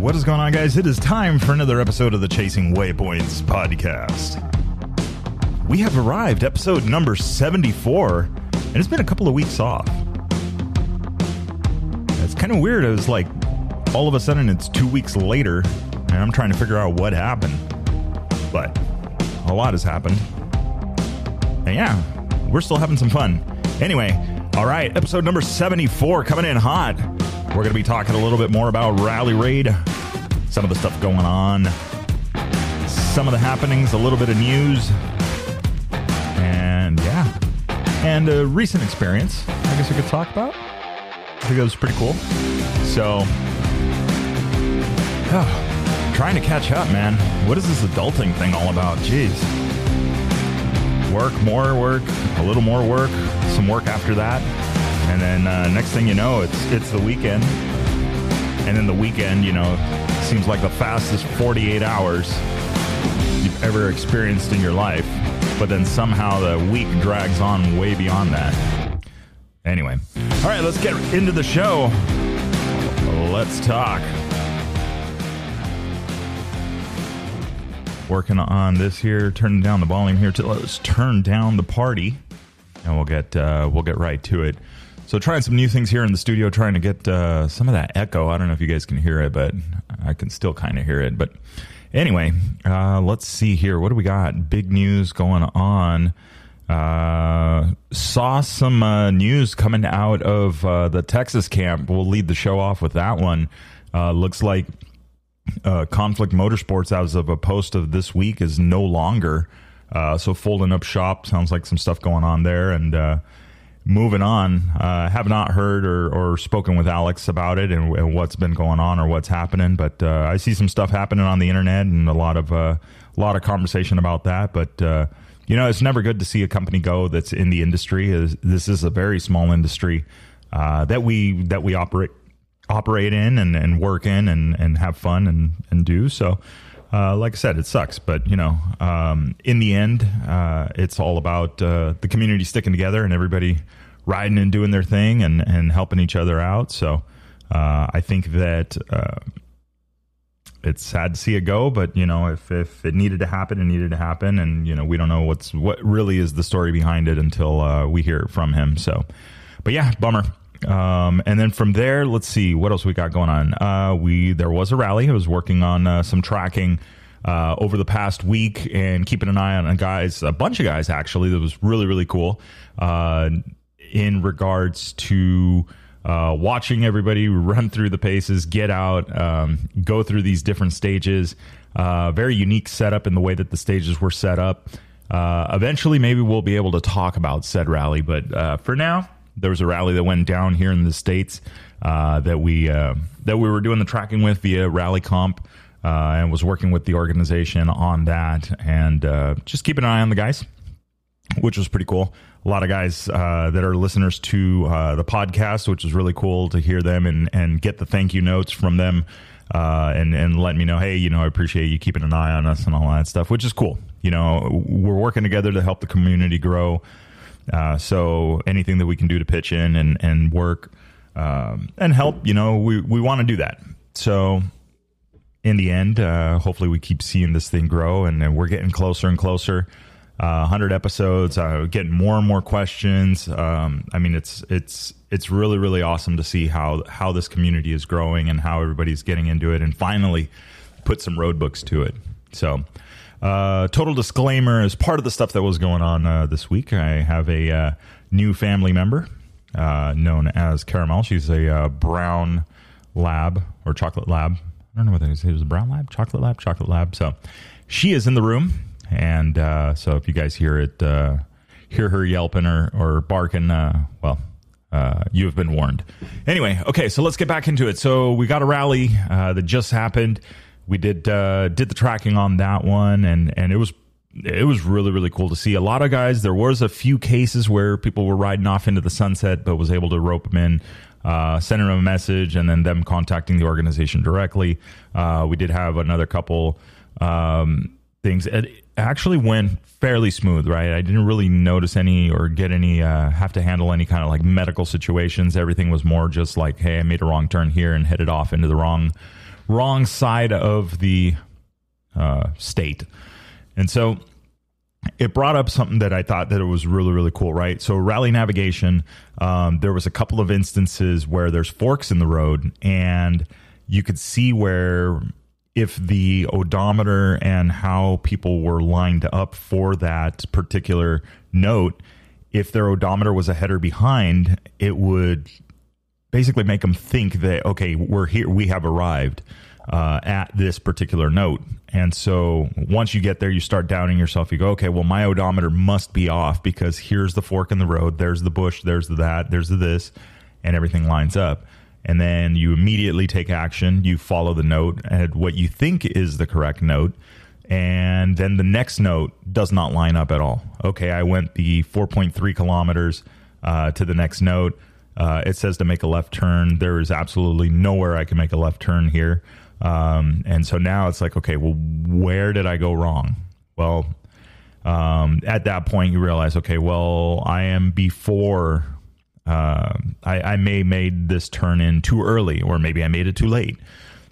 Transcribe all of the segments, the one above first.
What is going on, guys? It is time for another episode of the Chasing Waypoints podcast. We have arrived, episode number 74, and it's been a couple of weeks off. It's kind of weird. It was like all of a sudden it's two weeks later, and I'm trying to figure out what happened. But a lot has happened. And yeah, we're still having some fun. Anyway, all right, episode number 74 coming in hot. We're going to be talking a little bit more about Rally Raid, some of the stuff going on, some of the happenings, a little bit of news, and yeah, and a recent experience. I guess we could talk about. I think that was pretty cool. So, oh, trying to catch up, man. What is this adulting thing all about? Jeez. Work, more work, a little more work, some work after that, and then uh, next thing you know, it's it's the weekend, and then the weekend, you know, seems like the fastest 48 hours you've ever experienced in your life. But then somehow the week drags on way beyond that. Anyway, all right, let's get into the show. Let's talk. Working on this here, turning down the volume here. To, let's turn down the party, and we'll get uh, we'll get right to it. So trying some new things here in the studio, trying to get uh, some of that echo. I don't know if you guys can hear it, but I can still kind of hear it. But anyway, uh, let's see here. What do we got? Big news going on. Uh, saw some uh, news coming out of uh, the Texas camp. We'll lead the show off with that one. Uh, looks like uh, Conflict Motorsports, as of a post of this week, is no longer. Uh, so folding up shop sounds like some stuff going on there. And moving on, uh, have not heard or, or spoken with Alex about it and, and what's been going on or what's happening. But uh, I see some stuff happening on the internet and a lot of uh, a lot of conversation about that. But uh, you know, it's never good to see a company go that's in the industry. This is a very small industry uh, that we that we operate operate in and, and work in and, and have fun and, and do. So, uh, like I said, it sucks, but you know, um, in the end, uh, it's all about uh, the community sticking together and everybody riding and doing their thing and, and helping each other out. So, uh, I think that uh, it's sad to see it go, but you know, if, if it needed to happen, it needed to happen, and you know, we don't know what's what really is the story behind it until uh, we hear it from him. So, but yeah, bummer. Um, and then from there, let's see what else we got going on. Uh, we there was a rally. I was working on uh, some tracking uh, over the past week and keeping an eye on guys, a bunch of guys actually. That was really really cool. Uh, in regards to uh, watching everybody run through the paces, get out, um, go through these different stages. Uh, very unique setup in the way that the stages were set up. Eventually, maybe we'll be able to talk about said rally, but for now, there was a rally that went down here in the states uh, that we uh, that we were doing the tracking with via Rally Comp. and was working with the organization on that, and just keeping an eye on the guys, which was pretty cool a lot of guys uh, that are listeners to uh, the podcast, which is really cool to hear them and, and get the thank you notes from them uh, and, and letting me know, hey, you know, I appreciate you keeping an eye on us and all that stuff, which is cool. You know, we're working together to help the community grow. Uh, so anything that we can do to pitch in and, and work um, and help, you know, we, we want to do that. So in the end, uh, hopefully we keep seeing this thing grow and, and we're getting closer and closer uh, 100 episodes, uh, getting more and more questions. Um, I mean, it's it's it's really really awesome to see how how this community is growing and how everybody's getting into it, and finally put some road books to it. So, uh, total disclaimer: as part of the stuff that was going on uh, this week, I have a uh, new family member uh, known as Caramel. She's a brown lab or chocolate lab. I don't know what that is. It was a brown lab, chocolate lab, chocolate lab. So, she is in the room and uh, so if you guys hear it, uh, hear her yelping or, or barking, uh, well, uh, you have been warned. Anyway, okay, so let's get back into it. So we got a rally uh, that just happened. We did uh, did the tracking on that one, and and it was it was really really cool to see a lot of guys. There was a few cases where people were riding off into the sunset, but was able to rope them in. Uh, sending them a message and then them contacting the organization directly. Uh, we did have another couple um, things. It actually went fairly smooth, right? I didn't really notice any or get any, uh, have to handle any kind of like medical situations. Everything was more just like, hey, I made a wrong turn here and headed off into the wrong wrong side of the uh, state. And so it brought up something that I thought that it was really really cool, right? So rally navigation, um, there was a couple of instances where there's forks in the road, and you could see where if the odometer and how people were lined up for that particular note, if their odometer was ahead or behind, it would basically make them think that okay, we're here, we have arrived uh, at this particular note. And so once you get there, you start doubting yourself. You go, okay, well, my odometer must be off because here's the fork in the road, there's the bush, there's the that, there's the this, and everything lines up. And then you immediately take action. You follow the note at what you think is the correct note. And then the next note does not line up at all. Okay, I went the 4.3 kilometers uh, to the next note. Uh, it says to make a left turn. There is absolutely nowhere I can make a left turn here. Um, and so now it's like, okay, well, where did I go wrong? Well, um, at that point, you realize, okay, well, I am before. Uh, I, I, may made this turn in too early, or maybe I made it too late.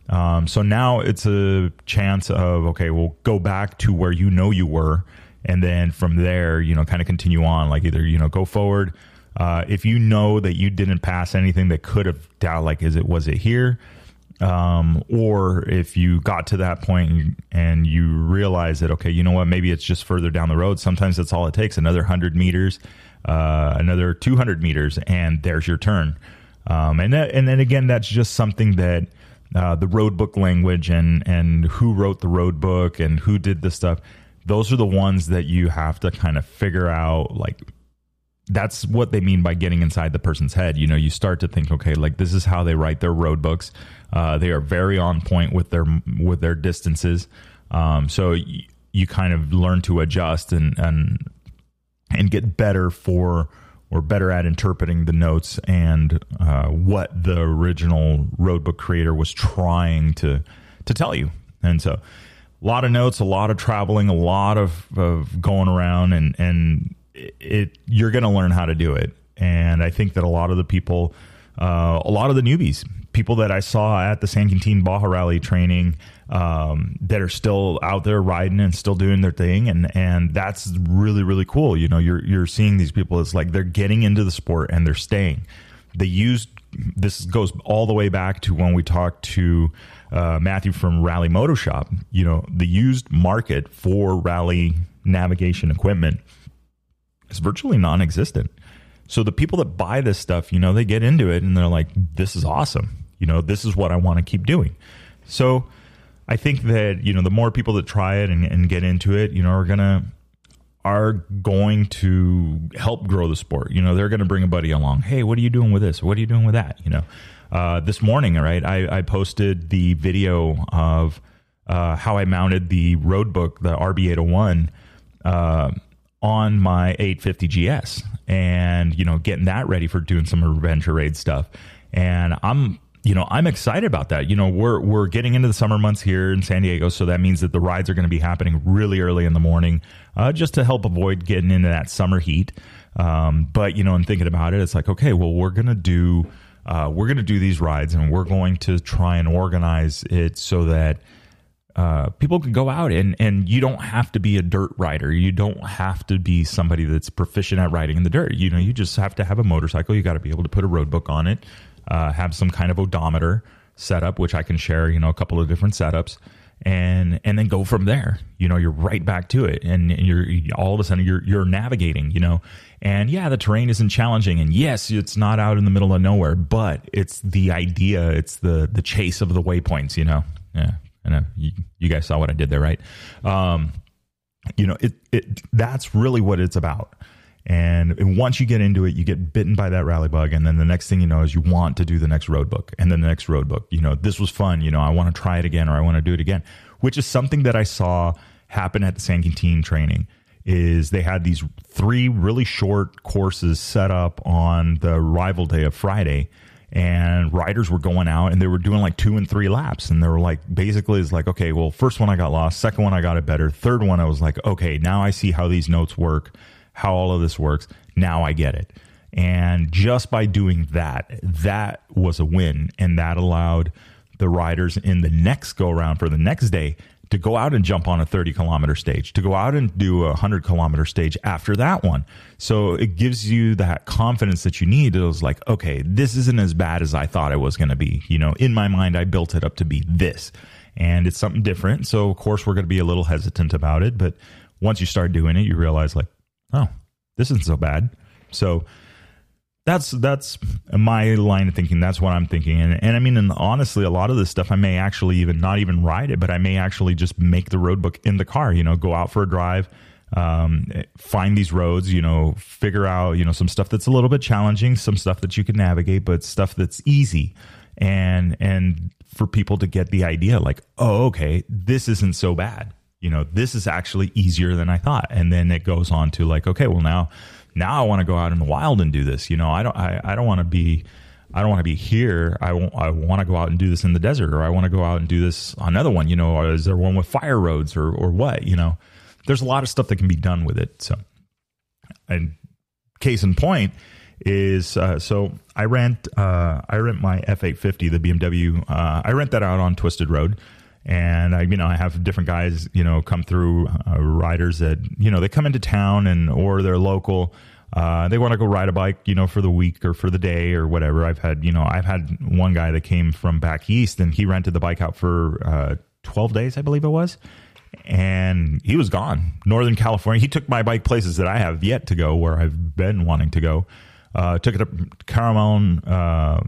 Um, so now it's a chance of okay, we'll go back to where you know you were, and then from there, you know, kind of continue on. Like either you know, go forward. Uh, if you know that you didn't pass anything that could have doubt, like is it was it here? um, or if you got to that point and, and you realize that okay, you know what, maybe it's just further down the road. Sometimes that's all it takes. Another hundred meters, uh, another two hundred meters, and there's your turn. Um, and that, and then again, that's just something that uh, the road book language and and who wrote the road book and who did the stuff. Those are the ones that you have to kind of figure out, like that's what they mean by getting inside the person's head. You know, you start to think, okay, like this is how they write their road books. Uh, they are very on point with their with their distances. Um, so y- you kind of learn to adjust and and and get better for or better at interpreting the notes and uh, what the original road book creator was trying to to tell you. And so, a lot of notes, a lot of traveling, a lot of, of going around, and and it you're going to learn how to do it. And I think that a lot of the people, uh, a lot of the newbies, people that I saw at the San Quintin Baja Rally training, um, that are still out there riding and still doing their thing, and and that's really really cool. You know, you're you're seeing these people. It's like they're getting into the sport and they're staying. They used this goes all the way back to when we talked to uh, Matthew from Rally Moto Shop. You know, the used market for rally navigation equipment is virtually non-existent. So the people that buy this stuff, you know, they get into it and they're like, "This is awesome. You know, this is what I want to keep doing." So I think that you know the more people that try it and, and get into it, you know, are gonna are going to help grow the sport. You know, they're going to bring a buddy along. Hey, what are you doing with this? What are you doing with that? You know, uh, this morning, right? I, I posted the video of uh, how I mounted the road book, the RB801. Uh, on my 850 GS and you know getting that ready for doing some adventure raid stuff. And I'm you know I'm excited about that. You know we're we're getting into the summer months here in San Diego so that means that the rides are going to be happening really early in the morning uh, just to help avoid getting into that summer heat. Um, but you know and thinking about it it's like okay well we're going to do uh, we're going to do these rides and we're going to try and organize it so that uh, people can go out and and you don't have to be a dirt rider. You don't have to be somebody that's proficient at riding in the dirt. You know, you just have to have a motorcycle. You got to be able to put a road book on it, uh, have some kind of odometer setup, which I can share. You know, a couple of different setups, and and then go from there. You know, you're right back to it, and you're all of a sudden you're you're navigating. You know, and yeah, the terrain isn't challenging, and yes, it's not out in the middle of nowhere, but it's the idea, it's the the chase of the waypoints. You know, yeah, and you, you, guys saw what I did there, right? Um, you know, it, it that's really what it's about. And, and once you get into it, you get bitten by that rally bug, and then the next thing you know is you want to do the next road book, and then the next road book. You know, this was fun. You know, I want to try it again, or I want to do it again, which is something that I saw happen at the San Quintin training. Is they had these three really short courses set up on the rival day of Friday, and riders were going out and they were doing like two and three laps and they were like basically it's like okay well first one i got lost second one i got it better third one i was like okay now i see how these notes work how all of this works now i get it. And just by doing that that was a win and that allowed the riders in the next go around for the next day to go out and jump on a 30 kilometer stage, to go out and do a 100 kilometer stage after that one. So it gives you that confidence that you need. It was like, okay, this isn't as bad as I thought it was going to be. You know, in my mind, I built it up to be this. And it's something different. So, of course, we're going to be a little hesitant about it. But once you start doing it, you realize, like, oh, this isn't so bad. So, that's that's my line of thinking. That's what I'm thinking, and and I mean, and honestly, a lot of this stuff I may actually even not even ride it, but I may actually just make the road book in the car. You know, go out for a drive, um, find these roads. You know, figure out you know some stuff that's a little bit challenging, some stuff that you can navigate, but stuff that's easy, and and for people to get the idea, like, oh, okay, this isn't so bad. You know, this is actually easier than I thought, and then it goes on to like, okay, well now now I want to go out in the wild and do this. You know, I don't I, I don't want to be I don't want to be here. I want I want to go out and do this in the desert, or I want to go out and do this on another one. You know, is there one with fire roads, or or what? You know, there's a lot of stuff that can be done with it. So, and case in point is uh, so I rent uh, I rent my F850, the BMW. Uh, I rent that out on Twisted Road and I, you know, I have different guys, you know, come through uh, riders that, you know, they come into town and or they're local. Uh, they want to go ride a bike, you know, for the week or for the day or whatever. I've had, you know, I've had one guy that came from back east and he rented the bike out for uh, 12 days, I believe it was. And he was gone. Northern California. He took my bike places that I have yet to go where I've been wanting to go. Uh, took it up Caramon, uh,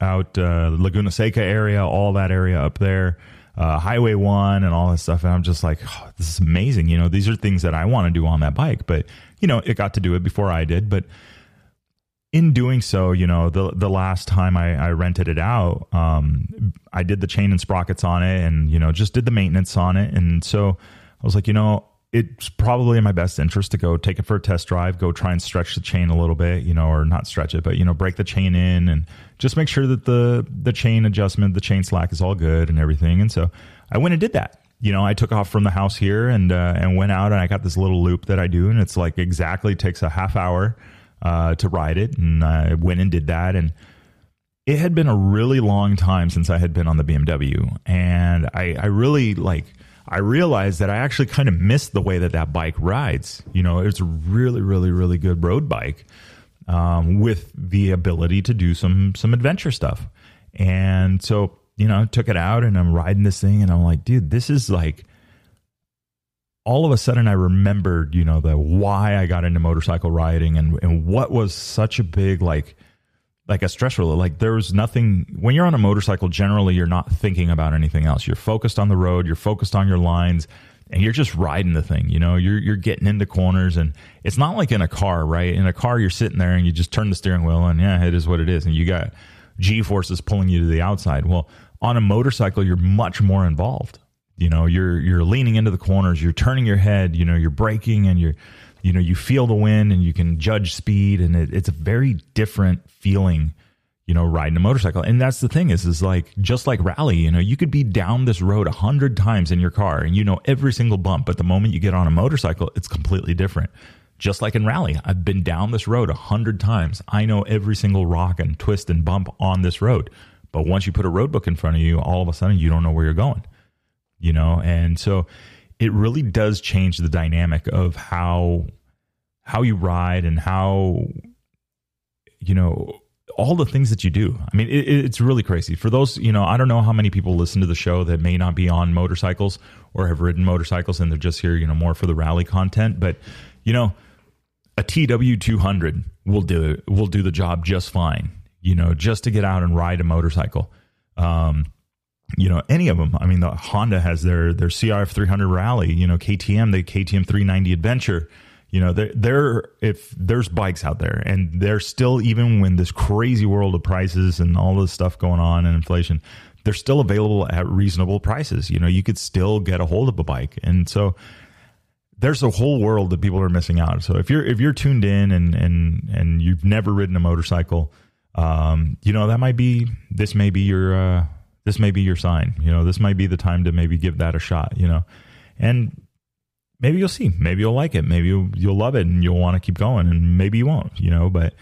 out uh, Laguna Seca area, all that area up there uh, Highway One and all this stuff. And I'm just like, oh, this is amazing. You know, these are things that I want to do on that bike. But you know, it got to do it before I did. But in doing so, you know, the the last time I, I rented it out, um, I did the chain and sprockets on it, and you know, just did the maintenance on it. And so I was like, you know, it's probably in my best interest to go take it for a test drive, go try and stretch the chain a little bit, you know, or not stretch it, but you know, break the chain in and just make sure that the the chain adjustment, the chain slack is all good and everything. And so I went and did that. You know, I took off from the house here and uh, and went out and I got this little loop that I do, and it's like exactly takes a half hour uh, to ride it, and I went and did that and. It had been a really long time since I had been on the BMW, and I, I really like I realized that I actually kind of missed the way that that bike rides. You know, it's a really, really, really good road bike um, with the ability to do some some adventure stuff. And so, you know, took it out and I'm riding this thing, and I'm like, dude, this is like. All of a sudden, I remembered, you know, the why I got into motorcycle riding and and what was such a big like like a stress reliever. Like there's nothing when you're on a motorcycle. Generally, you're not thinking about anything else. You're focused on the road. You're focused on your lines, and you're just riding the thing. You know, you're you're getting into corners, and it's not like in a car, right? In a car, you're sitting there and you just turn the steering wheel, and yeah, it is what it is, and you got G forces pulling you to the outside. Well, on a motorcycle, you're much more involved. You know, you're you're leaning into the corners, you're turning your head, you know, you're braking, and you're you know you feel the wind and you can judge speed and it, it's a very different feeling you know riding a motorcycle. And that's the thing is is like just like rally you know you could be down this road a hundred times in your car and you know every single bump but the moment you get on a motorcycle it's completely different. Just like in rally i've been down this road a hundred times. I know every single rock and twist and bump on this road but once you put a road book in front of you all of a sudden you don't know where you're going you know and so it really does change the dynamic of how how you ride and how you know all the things that you do. I mean, it, it's really crazy. For those, you know, I don't know how many people listen to the show that may not be on motorcycles or have ridden motorcycles and they're just here, you know, more for the rally content. But, you know, a TW two hundred will do. Will do the job just fine. You know, just to get out and ride a motorcycle. Um, you know, any of them. I mean, the Honda has their their CRF three hundred Rally. You know, KTM the KTM three ninety Adventure you know there there if there's bikes out there and they're still even when this crazy world of prices and all this stuff going on and inflation they're still available at reasonable prices you know you could still get a hold of a bike and so there's a whole world that people are missing out so if you're if you're tuned in and and and you've never ridden a motorcycle um you know that might be this may be your uh this may be your sign you know this might be the time to maybe give that a shot you know and maybe you'll see. Maybe you'll like it. Maybe you'll, you'll love it and you'll want to keep going, and maybe you won't. You know, but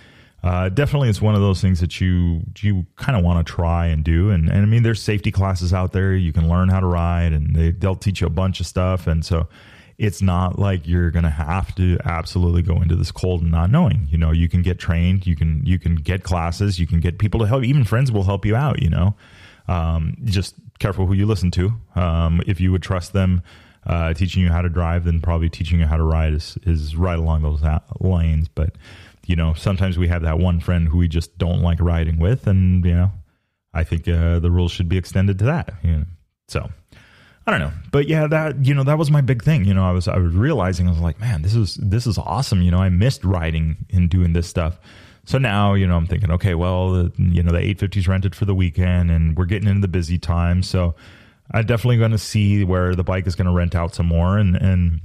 uh, definitely it's one of those things that you you kind of want to try and do. And, and I mean, there's safety classes out there. You can learn how to ride, and they, they'll teach you a bunch of stuff. And so it's not like you're going to have to absolutely go into this cold and not knowing. You know, you can get trained. You can you can get classes. You can get people to help. Even friends will help you out. You know, um, just careful who you listen to. Um, if you would trust them. Uh, teaching you how to drive, then probably teaching you how to ride is, is right along those lanes. But you know, sometimes we have that one friend who we just don't like riding with, and you know, I think uh, the rules should be extended to that. You know? So I don't know, but yeah, that you know that was my big thing. You know, I was I was realizing I was like, man, this is this is awesome. You know, I missed riding and doing this stuff. So now, you know, I'm thinking, okay, well, the, you know, the 850s rented for the weekend, and we're getting into the busy time, so I'm definitely going to see where the bike is going to rent out some more, and and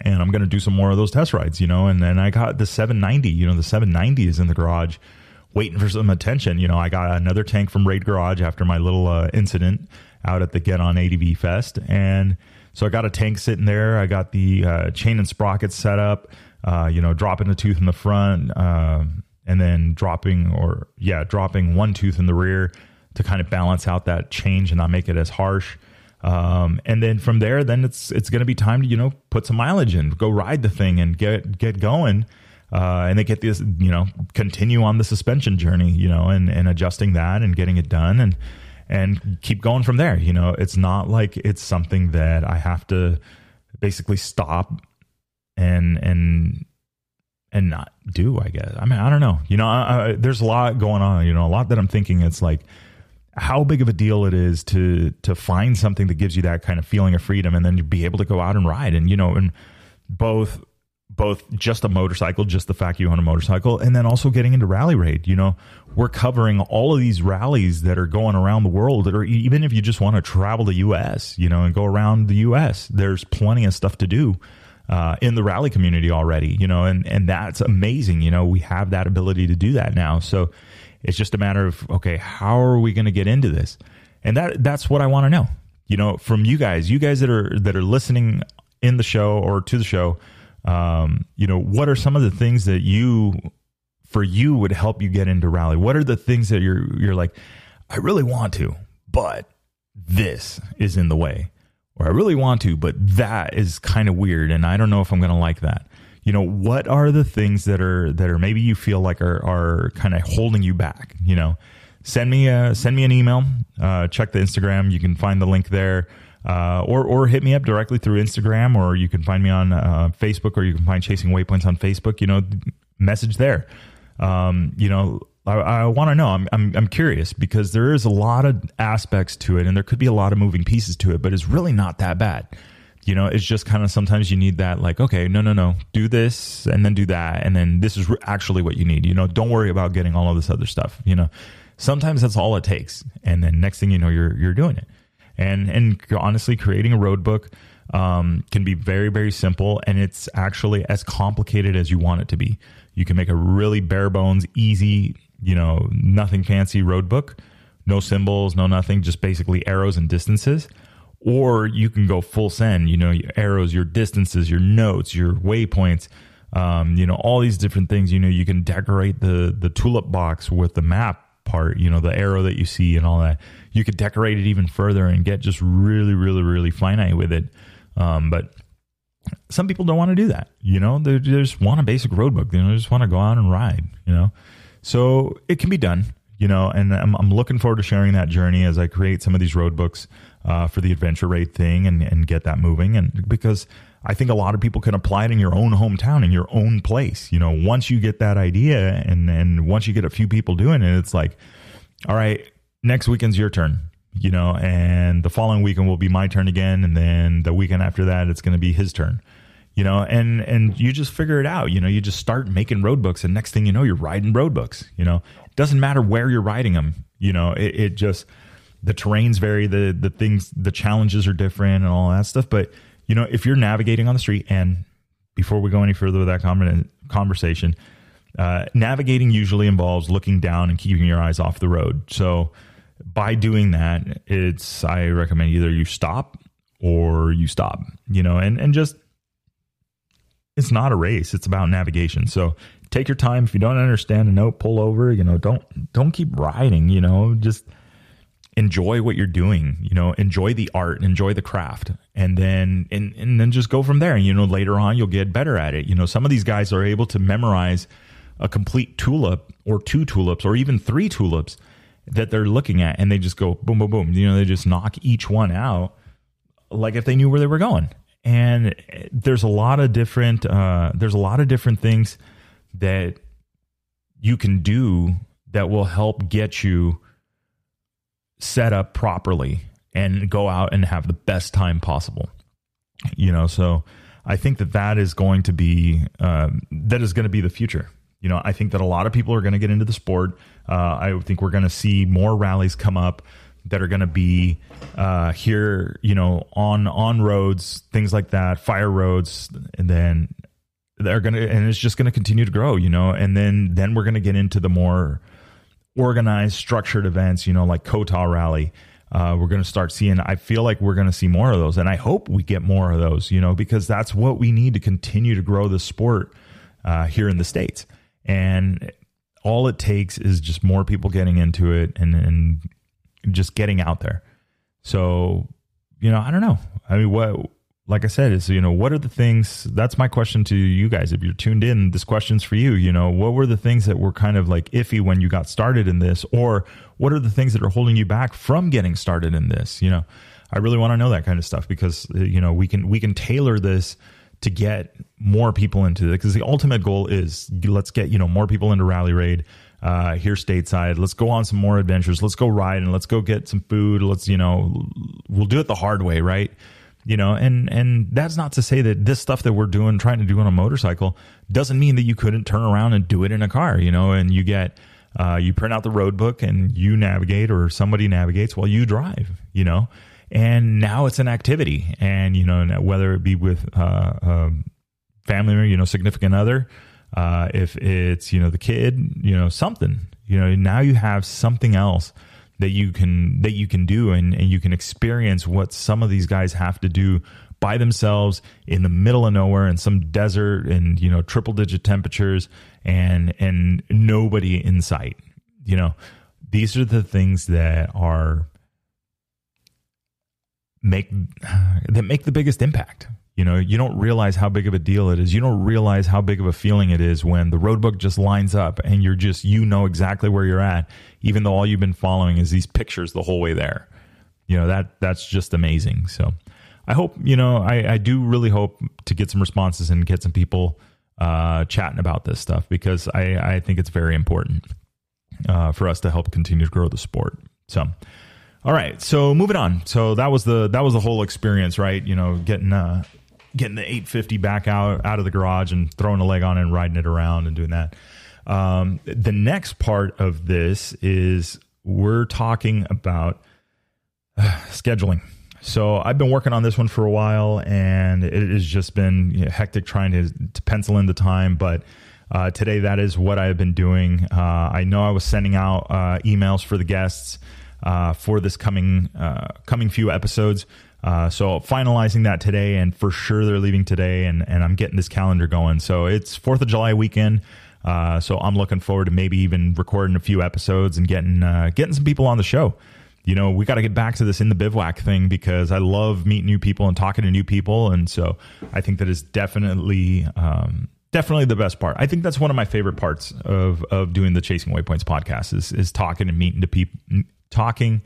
and I'm going to do some more of those test rides, you know. And then I got the 790, you know, the 790 is in the garage waiting for some attention. You know, I got another tank from Raid Garage after my little uh, incident out at the Get On ADV Fest. And so I got a tank sitting there. I got the uh, chain and sprockets set up, uh, you know, dropping a tooth in the front uh, and then dropping, or yeah, dropping one tooth in the rear to kind of balance out that change and not make it as harsh. Um, and then from there, then it's it's going to be time to you know put some mileage in, go ride the thing, and get get going. Uh, and they get this, you know, continue on the suspension journey, you know, and, and adjusting that and getting it done and and keep going from there. You know, it's not like it's something that I have to basically stop and and and not do. I guess. I mean, I don't know. You know, I, I, there's a lot going on. You know, a lot that I'm thinking. It's like how big of a deal it is to to find something that gives you that kind of feeling of freedom and then be able to go out and ride and you know and both both just a motorcycle just the fact you own a motorcycle and then also getting into rally raid you know we're covering all of these rallies that are going around the world or even if you just want to travel the US you know and go around the US there's plenty of stuff to do uh, in the rally community already you know and and that's amazing you know we have that ability to do that now so it's just a matter of okay, how are we going to get into this? And that that's what I want to know. You know, from you guys, you guys that are that are listening in the show or to the show, um, you know, what are some of the things that you for you would help you get into rally? What are the things that you're you're like, I really want to, but this is in the way. Or I really want to, but that is kind of weird and I don't know if I'm going to like that you know what are the things that are that are maybe you feel like are are kind of holding you back you know send me a send me an email uh, check the instagram you can find the link there uh, or or hit me up directly through instagram or you can find me on uh, facebook or you can find chasing waypoints on facebook you know message there. Um, you know I, I want to know. I'm, I'm I'm curious because there is a lot of aspects to it, and there could be a lot of moving pieces to it, but it's really not that bad. You know it's just kind of sometimes you need that like okay no no no do this and then do that and then this is actually what you need you know don't worry about getting all of this other stuff you know. Sometimes that's all it takes and then next thing you know you're you're doing it and and honestly creating a road book um, can be very very simple and it's actually as complicated as you want it to be you can make a really bare bones easy you know nothing fancy road book no symbols no nothing just basically arrows and distances or you can go full send, you know, your arrows, your distances, your notes, your waypoints, um, you know, all these different things. You know, you can decorate the the tulip box with the map part, you know, the arrow that you see and all that. You could decorate it even further and get just really, really, really finite with it. Um, but some people don't want to do that. You know, they just want a basic road book. They just want to go out and ride. You know, so it can be done. You know, and I'm, I'm looking forward to sharing that journey as I create some of these road books uh, for the adventure raid thing and, and get that moving. And because I think a lot of people can apply it in your own hometown, in your own place. You know, once you get that idea and, and once you get a few people doing it, it's like, all right, next weekend's your turn, you know, and the following weekend will be my turn again. And then the weekend after that, it's going to be his turn you know and and you just figure it out you know you just start making road books and next thing you know you're riding road books you know it doesn't matter where you're riding them you know it, it just the terrains vary, the the things, the challenges are different, and all that stuff. But you know, if you're navigating on the street, and before we go any further with that conversation, uh, navigating usually involves looking down and keeping your eyes off the road. So by doing that, it's I recommend either you stop or you stop. You know, and and just it's not a race; it's about navigation. So take your time. If you don't understand a note, pull over. You know, don't don't keep riding. You know, just enjoy what you're doing. You know, enjoy the art, enjoy the craft, and then and and then just go from there. And you know, later on you'll get better at it. You know, some of these guys are able to memorize a complete tulip or two tulips or even three tulips that they're looking at, and they just go boom, boom, boom. You know, they just knock each one out like if they knew where they were going. And there's a lot of different uh, there's a lot of different things that you can do that will help get you set up properly and go out and have the best time possible. You know, so I think that that is going to be um, that is going to be the future. You know, I think that a lot of people are going to get into the sport. Uh, I think we're going to see more rallies come up that are going to be uh, here, you know, on on roads, things like that, fire roads, and then they're going to, and it's just going to continue to grow, you know, and then then we're going to get into the more organized, structured events, you know, like COTA Rally. Uh, we're going to start seeing. I feel like we're going to see more of those, and I hope we get more of those, you know, because that's what we need to continue to grow the sport uh, here in the states. And all it takes is just more people getting into it and and just getting out there. So, you know, I don't know. I mean, what, like I said, is, you know, what are the things? That's my question to you guys. If you're tuned in, this question's for you. You know, what were the things that were kind of like iffy when you got started in this? Or what are the things that are holding you back from getting started in this? You know, I really want to know that kind of stuff because, you know, we can, we can tailor this to get more people into it because the ultimate goal is let's get, you know, more people into Rally Raid uh, here stateside. Let's go on some more adventures. Let's go ride and let's go get some food. Let's, you know, we'll do it the hard way, right? You know, and and that's not to say that this stuff that we're doing, trying to do on a motorcycle, doesn't mean that you couldn't turn around and do it in a car. You know, and you get uh, you print out the road book and you navigate, or somebody navigates while you drive. You know, and now it's an activity, and you know, whether it be with uh, um, family, you know, significant other uh, if it's you know the kid, you know something, you know now you have something else that you can that you can do and, and you can experience what some of these guys have to do by themselves in the middle of nowhere in some desert and you know triple digit temperatures and and nobody in sight you know. These are the things that are make that make the biggest impact you know, you don't realize how big of a deal it is. You don't realize how big of a feeling it is when the road book just lines up and you're just, you know exactly where you're at, even though all you've been following is these pictures the whole way there. You know, that that's just amazing. So I hope, you know, I, I do really hope to get some responses and get some people uh, chatting about this stuff because I, I think it's very important uh, for us to help continue to grow the sport. So, all right, so moving on. So that was the that was the whole experience, right? You know, getting uh, getting the 850 back out out of the garage and throwing a leg on and riding it around and doing that. Um, the next part of this is we're talking about uh, scheduling. So I've been working on this one for a while, and it has just been you know, hectic trying to, to, pencil in the time. But uh, today, that is what I've been doing. Uh, I know I was sending out uh, emails for the guests uh, for this coming uh, coming few episodes. Uh, so finalizing that today, and for sure they're leaving today, and and I'm getting this calendar going. So it's Fourth of July weekend. Uh, so I'm looking forward to maybe even recording a few episodes and getting getting some people on the show. You know, we got to get back to this in the bivouac thing because I love meeting new people and talking to new people, and so I think that is definitely um, definitely the best part. I think that's one of my favorite parts of of doing the Chasing Waypoints podcast is is talking and meeting to people, talking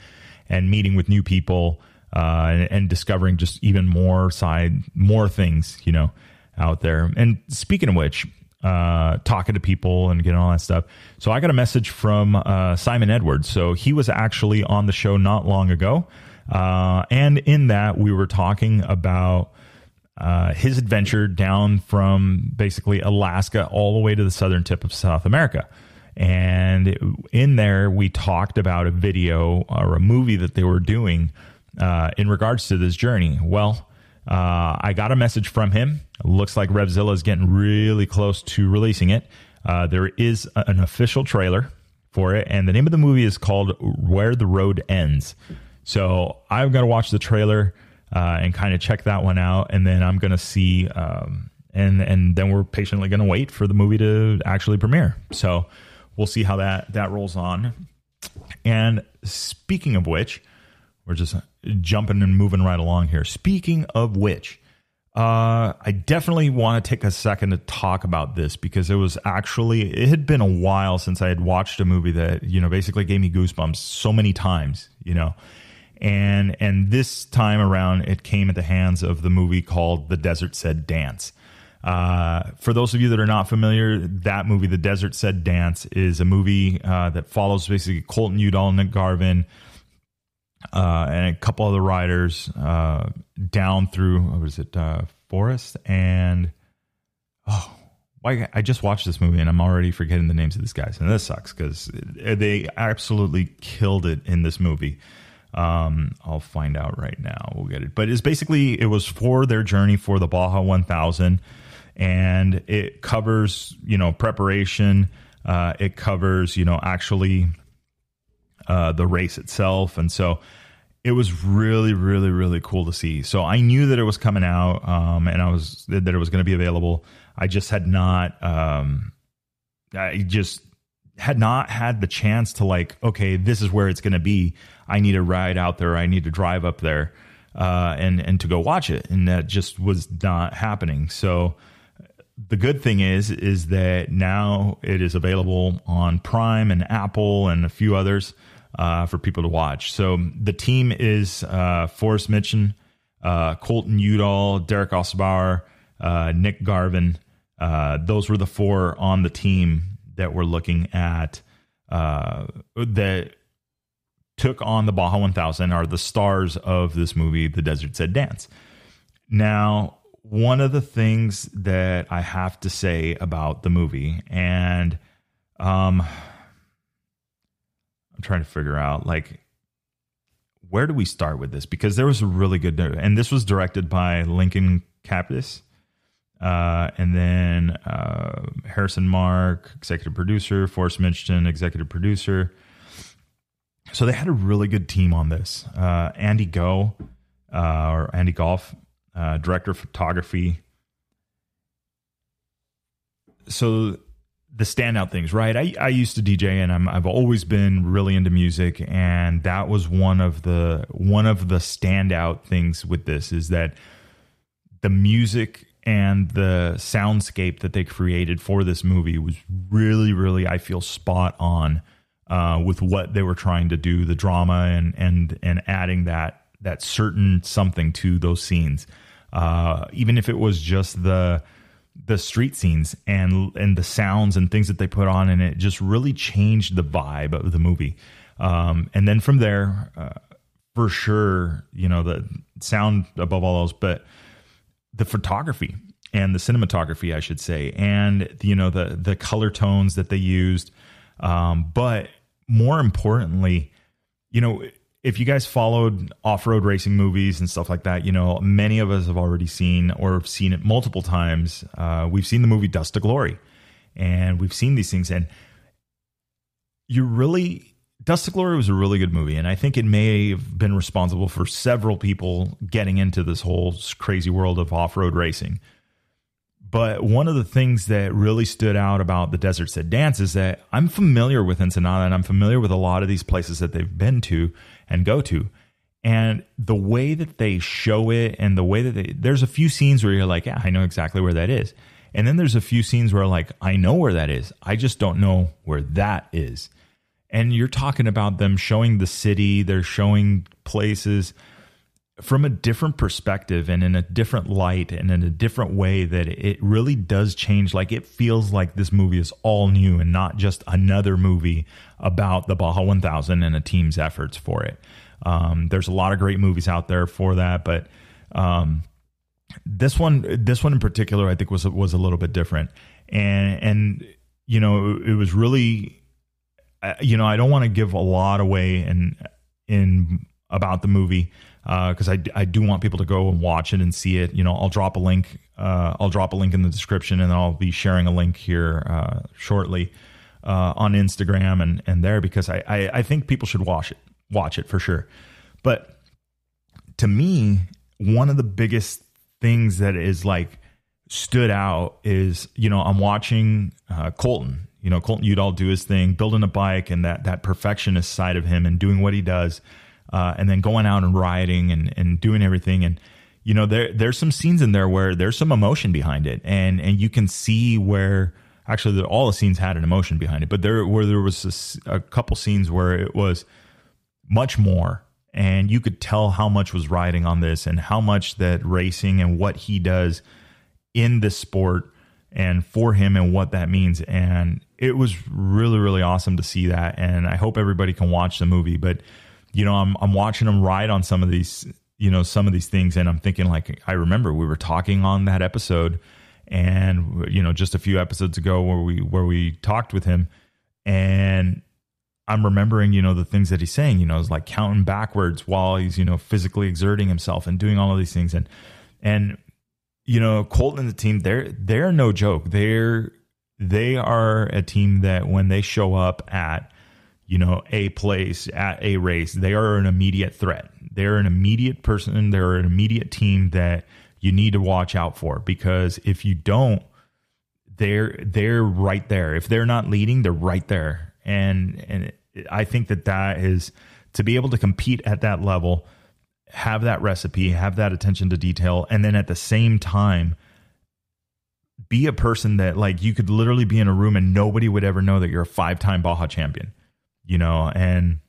and meeting with new people uh, and, and, discovering just even more side, more things, you know, out there. And speaking of which, uh, talking to people and getting all that stuff. So I got a message from uh, Simon Edwards. So he was actually on the show not long ago. Uh, and in that, we were talking about uh, his adventure down from basically Alaska all the way to the southern tip of South America. And in there, we talked about a video or a movie that they were doing uh, in regards to this journey. Well, uh, I got a message from him. It looks like Revzilla is getting really close to releasing it. Uh, there is an official trailer for it, and the name of the movie is called Where the Road Ends. So I've got to watch the trailer uh, and kind of check that one out, and then I'm going to see um, and and then we're patiently going to wait for the movie to actually premiere. So we'll see how that that rolls on. And speaking of which, we're just jumping and moving right along here. Speaking of which, uh, I definitely want to take a second to talk about this because it was actually it had been a while since I had watched a movie that you know basically gave me goosebumps so many times, you know, and and this time around it came at the hands of the movie called The Desert Said Dance. Uh, for those of you that are not familiar, that movie, The Desert Said Dance, is a movie uh, that follows basically Colton Udall, Nick Garvin, uh, and a couple other riders uh, down through what was it, uh, Forrest and oh, why I just watched this movie and I'm already forgetting the names of these guys, and this sucks because they absolutely killed it in this movie. Um, I'll find out right now. We'll get it, but it's basically it was for their journey for the Baja 1000, and it covers you know preparation. Uh, it covers you know actually uh, the race itself. And so it was really, really, really cool to see. So I knew that it was coming out um, and I was that it was going to be available. I just had not, um, I just had not had the chance to like, okay, this is where it's going to be. I need to ride out there. I need to drive up there uh, and and to go watch it, and that just was not happening. So the good thing is is that now it is available on Prime and Apple and a few others uh, for people to watch. So the team is uh, Forrest Mitchen, uh, Colton Udall, Derek Ossbauer, uh, Nick Garvin. Uh, those were the four on the team that we're looking at uh, that took on the Baja 1000 are the stars of this movie, The Desert Said Dance. Now, one of the things that I have to say about the movie, and um, I'm trying to figure out like where do we start with this because there was a really good and this was directed by Lincoln Capis. Uh, and then uh, Harrison Mark, executive producer, Forrest Mitchell, executive producer. So they had a really good team on this. Uh, Andy Go, uh, or Andy Golf, uh, director of photography. So the standout things, right? I, I used to DJ and I'm, I've always been really into music, and that was one of the one of the standout things with this is that the music and the soundscape that they created for this movie was really, really I feel spot on uh, with what they were trying to do, the drama and and and adding that that certain something to those scenes, uh, even if it was just the the street scenes and and the sounds and things that they put on and it just really changed the vibe of the movie. Um, and then from there uh, for sure you know the sound above all else but the photography and the cinematography i should say and you know the the color tones that they used. Um, but more importantly you know if you guys followed off-road racing movies and stuff like that, you know many of us have already seen or seen it multiple times. Uh, we've seen the movie Dust to Glory, and we've seen these things, and you really Dust to Glory was a really good movie, and I think it may have been responsible for several people getting into this whole crazy world of off-road racing. But one of the things that really stood out about the Desert Said Dance is that I'm familiar with Ensenada and I'm familiar with a lot of these places that they've been to and go to. And the way that they show it and the way that they, there's a few scenes where you're like, yeah, I know exactly where that is. And then there's a few scenes where like, I know where that is. I just don't know where that is. And you're talking about them showing the city, they're showing places from a different perspective and in a different light and in a different way that it really does change. Like it feels like this movie is all new and not just another movie about the Baja 1000 and a team's efforts for it. Um, there's a lot of great movies out there for that, but um, this one, this one in particular, I think was was a little bit different, and and you know it, was really, uh, you know, I don't want to give a lot away in in about the movie because uh, I, I do want people to go and watch it and see it. You know, I'll drop a link. Uh, I'll drop a link in the description, and I'll be sharing a link here uh, shortly uh, on Instagram and and there because I, I I think people should watch it watch it for sure. But to me, one of the biggest things that is like stood out is you know I'm watching uh, Colton. You know Colton Udall do his thing, building a bike, and that that perfectionist side of him, and doing what he does, uh, and then going out and riding and and doing everything. And you know there there's some scenes in there where there's some emotion behind it, and and you can see where actually all the scenes had an emotion behind it, but there where there was a, a couple scenes where it was much more. And you could tell how much was riding on this and how much that racing and what he does in this sport and for him and what that means. And it was really really awesome to see that. And I hope everybody can watch the movie. But you know I'm I'm watching him ride on some of these you know some of these things and I'm thinking like I remember we were talking on that episode and you know just a few episodes ago where we where we talked with him and I'm remembering, you know, the things that he's saying, you know, is like counting backwards while he's, you know, physically exerting himself and doing all of these things. And, and, you know, Colton and the team, they're, they're no joke. They're, they are a team that when they show up at, you know, a place at a race, they are an immediate threat. They're an immediate person. They're an immediate team that you need to watch out for because if you don't, they're, they're right there. If they're not leading, they're right there and and I think that that is to be able to compete at that level, have that recipe, have that attention to detail, and then at the same time be a person that like you could literally be in a room and nobody would ever know that you're a five-time Baja champion, you know, and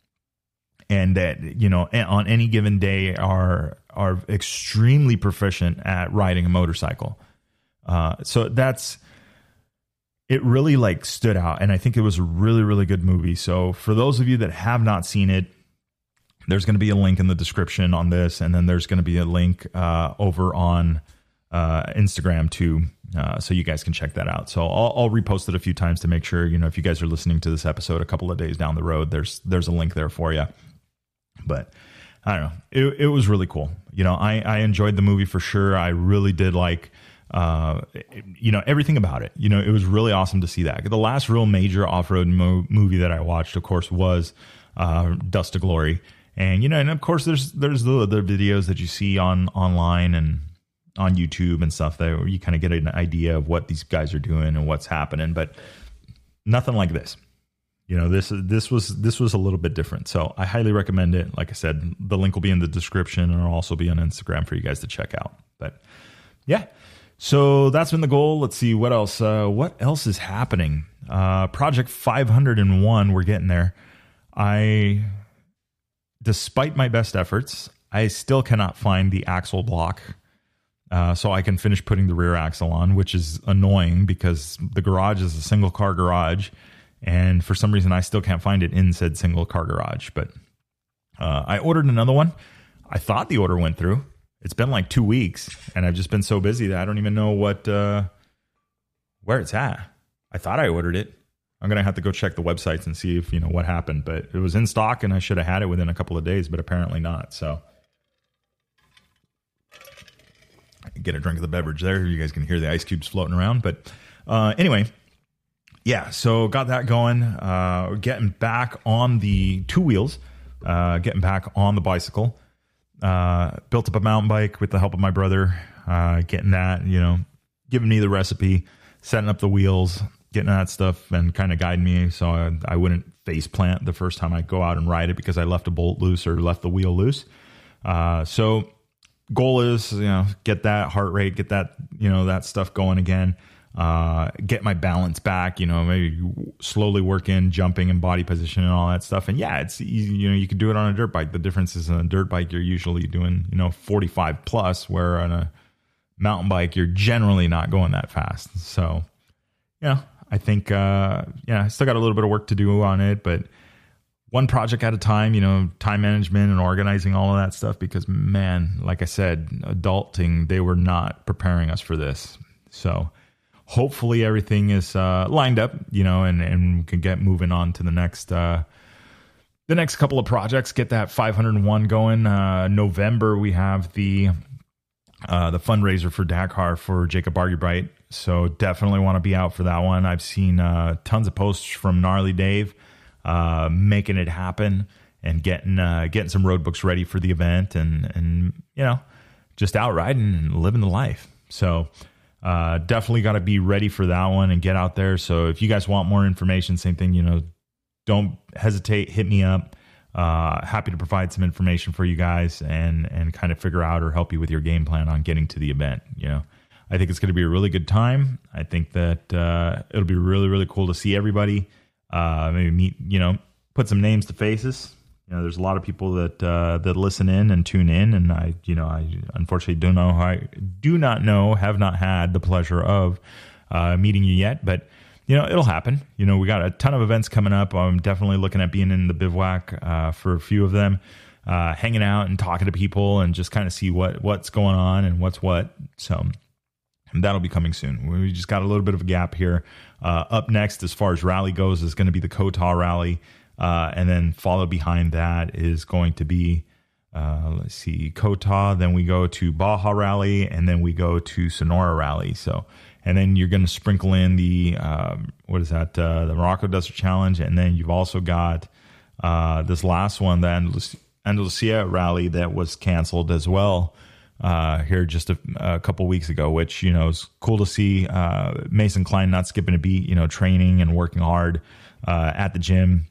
and that you know on any given day are are extremely proficient at riding a motorcycle. Uh, so that's it really like stood out and i think it was a really really good movie so for those of you that have not seen it there's going to be a link in the description on this and then there's going to be a link uh, over on uh, instagram too uh, so you guys can check that out. So I'll, I'll, repost it a few times to make sure you know if you guys are listening to this episode a couple of days down the road there's there's a link there for you but i don't know. It, it was really cool. You know i i enjoyed the movie for sure. I really did like uh, you know everything about it. You know, it was really awesome to see that. The last real major off road mo- movie that I watched, of course, was uh, Dust to Glory, and you know, and of course, there's there's the other videos that you see on online and on YouTube and stuff that you kind of get an idea of what these guys are doing and what's happening, but nothing like this. You know, this this was this was a little bit different. So I highly recommend it. Like I said, the link will be in the description and it'll also be on Instagram for you guys to check out. But yeah, so that's been the goal. Let's see what else. Uh, what else is happening? Uh, Project 501. We're getting there. I, despite my best efforts, I still cannot find the axle block. Uh, so I can finish putting the rear axle on, which is annoying because the garage is a single car garage, and for some reason I still can't find it in said single car garage. But uh, I ordered another one. I thought the order went through it's been like two weeks, and I've just been so busy that I don't even know what uh, where it's at. I thought I ordered it. I'm gonna have to go check the websites and see if you know what happened. But it was in stock, and I should have had it within a couple of days, but apparently not. So get a drink of the beverage there. You guys can hear the ice cubes floating around. But uh, anyway, yeah. So got that going. Uh, getting back on the two wheels. Uh, getting back on the bicycle uh, built up a mountain bike with the help of my brother, uh, getting that, you know, giving me the recipe, setting up the wheels, getting that stuff, and kind of guiding me so I, I, wouldn't face plant the first time I go out and ride it because I left a bolt loose or left the wheel loose. Uh, so goal is, you know, get that heart rate, get that, you know, that stuff going again uh, get my balance back, you know, maybe slowly work in jumping and body position and all that stuff. And yeah, it's easy, you know, you could do it on a dirt bike. The difference is on a dirt bike, you're usually doing, you know, 45 plus, where on a mountain bike, you're generally not going that fast. So, yeah, I think, uh, yeah, I still got a little bit of work to do on it, but one project at a time, you know, time management and organizing all of that stuff because, man, like I said, adulting, they were not preparing us for this. So, hopefully everything is uh, lined up, you know, and and we can get moving on to the next uh, the next couple of projects. Get that 501 going. Uh, November we have the uh, the fundraiser for Dakar for Jacob Argubright. So definitely want to be out for that one. I've seen uh, tons of posts from Gnarly Dave uh, making it happen and getting uh, getting some road books ready for the event and and you know just out riding and living the life. So uh, definitely got to be ready for that one and get out there. So if you guys want more information, same thing, you know, don't hesitate, hit me up. Uh, happy to provide some information for you guys and and kind of figure out or help you with your game plan on getting to the event. You know, I think it's going to be a really good time. I think that uh, it'll be really really cool to see everybody. Uh, maybe meet you know put some names to faces. You know, there's a lot of people that uh, that listen in and tune in, and I you know I unfortunately don't know I do not know have not had the pleasure of uh, meeting you yet, but you know, it'll happen. You know, we got a ton of events coming up. I'm definitely looking at being in the bivouac uh, for a few of them, uh, hanging out and talking to people and just kind of see what what's going on and what's what. So that'll be coming soon. We just got a little bit of a gap here. Uh, up next, as far as rally goes, is going to be the Kota rally, uh, and then followed behind that is going to be. Uh, let's see, Kota. Then we go to Baja Rally, and then we go to Sonora Rally. So and then you're going to sprinkle in the um, what is that uh, the Morocco Desert Challenge, and then you've also got uh, this last one, the Andalus- Andalusia Rally that was canceled as well uh, here just a, a, couple weeks ago, which you know is cool to see. Uh, Mason Klein not skipping a beat, you know, training and working hard uh, at the gym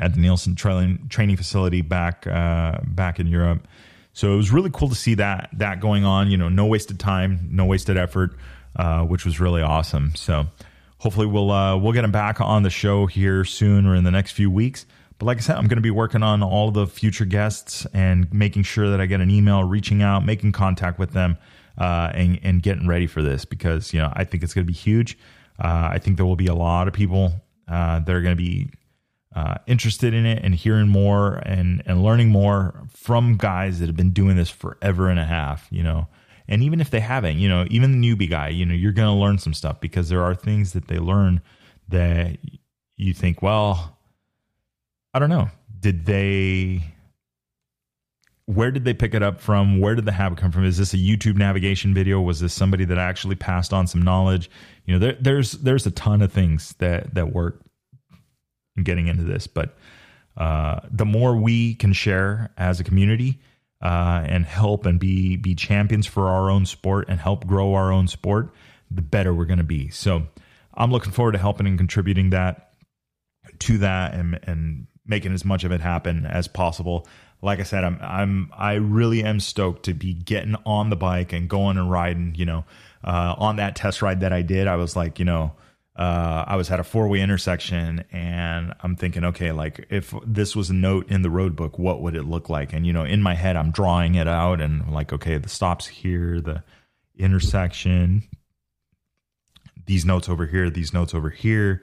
at the Nielsen training training facility back uh, back in Europe. So it was really cool to see that that going on. You know, no wasted time, no wasted effort. Uh, which was really awesome. So hopefully we'll uh, we'll get him back on the show here soon or in the next few weeks. But like I said, I'm going to be working on all the future guests and making sure that I get an email, reaching out, making contact with them, uh, and and getting ready for this because you know I think it's going to be huge. Uh, I think there will be a lot of people uh, that are going to be uh, interested in it and hearing more and and learning more from guys that have been doing this forever and a half. You know, and even if they haven't, you know, even the newbie guy, you know, you're going to learn some stuff because there are things that they learn that you think, well, I don't know. Did they where did they pick it up from? Where did the habit come from? Is this a YouTube navigation video? Was this somebody that actually passed on some knowledge? You know, there, there's there's a ton of things that that work in getting into this, but uh, the more we can share as a community, uh, and help and be be champions for our own sport and help grow our own sport, the better we're going to be. So I'm looking forward to helping and contributing that to that and and making as much of it happen as possible. Like I said, I'm I'm I really am stoked to be getting on the bike and going and riding. You know, uh, on that test ride that I did, I was like, you know uh, I was at a four way intersection and I'm thinking, okay, like if this was a note in the road book, what would it look like? And, you know, in my head, I'm drawing it out and like, okay, the stops here, the intersection, these notes over here, these notes over here,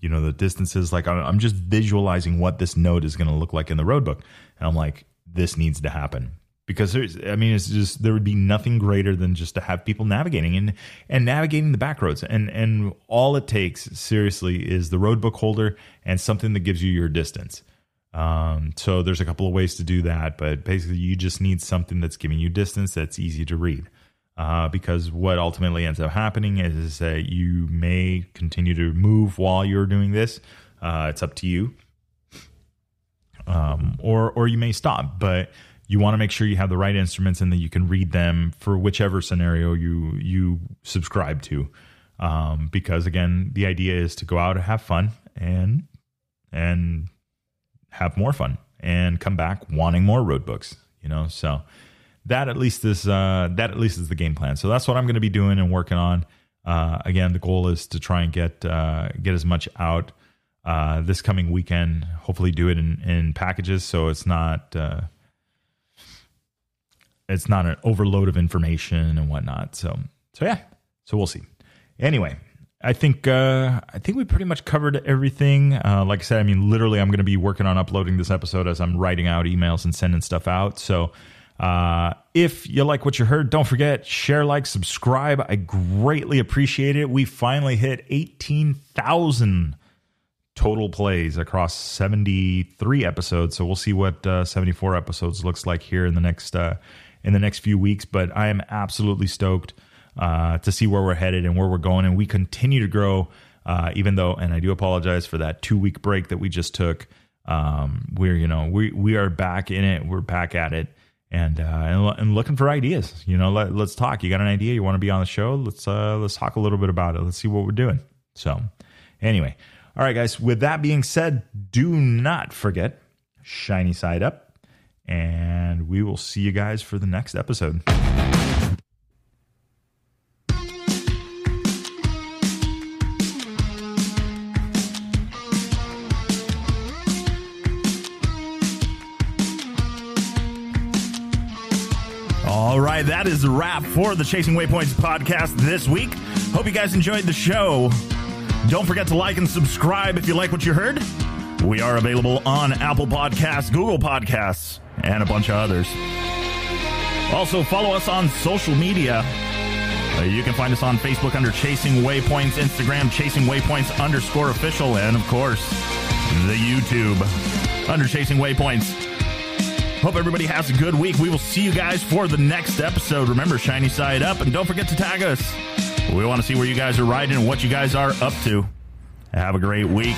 you know, the distances. Like I'm just visualizing what this note is going to look like in the road book. And I'm like, this needs to happen because there's i mean it's just there would be nothing greater than just to have people navigating and and navigating the back roads and and all it takes seriously is the road book holder and something that gives you your distance um, so there's a couple of ways to do that but basically you just need something that's giving you distance that's easy to read uh, because what ultimately ends up happening is that you may continue to move while you're doing this. Uh, it's up to you. Um, or or you may stop but you want to make sure you have the right instruments and that you can read them for whichever scenario you you subscribe to. Um, because again the idea is to go out and have fun and and have more fun and come back wanting more road books you know? So that at least is uh, that at least is the game plan so that's what i'm going to be doing and working on uh, again the goal is to try and get uh, get as much out uh, this coming weekend hopefully do it in, in packages so it's not uh, it's not an overload of information and whatnot. So so yeah, so we'll see. Anyway, I think uh, I think we pretty much covered everything. Uh, like I said, I mean, literally, I'm going to be working on uploading this episode as I'm writing out emails and sending stuff out. So uh, if you like what you heard, don't forget share, like, subscribe. I greatly appreciate it. We finally hit 18,000 total plays across 73 episodes. So we'll see what uh, 74 episodes looks like here in the next uh, in the next few weeks. But I am absolutely stoked uh, to see where we're headed and where we're going. And we continue to grow, uh, even though, and I do apologize for that two week break that we just took. Um, we're, you know, we, we are back in it. We're back at it. And uh, and, looking for ideas. You know, let, let's talk. You got an idea? You want to be on the show? Let's uh, let's talk a little bit about it. Let's see what we're doing. So, anyway, all right, guys. With that being said, do not forget shiny side up, and we will see you guys for the next episode. Right, that is the wrap for the Chasing Waypoints podcast this week. Hope you guys enjoyed the show. Don't forget to like and subscribe if you like what you heard. We are available on Apple Podcasts, Google Podcasts, and a bunch of others. Also, follow us on social media. Uh, You can find us on Facebook under Chasing Waypoints, Instagram Chasing Waypoints underscore official, and of course, the YouTube under Chasing Waypoints. Hope everybody has a good week. We will see you guys for the next episode. Remember, shiny side up, and don't forget to tag us. We want to see where you guys are riding and what you guys are up to. Have a great week.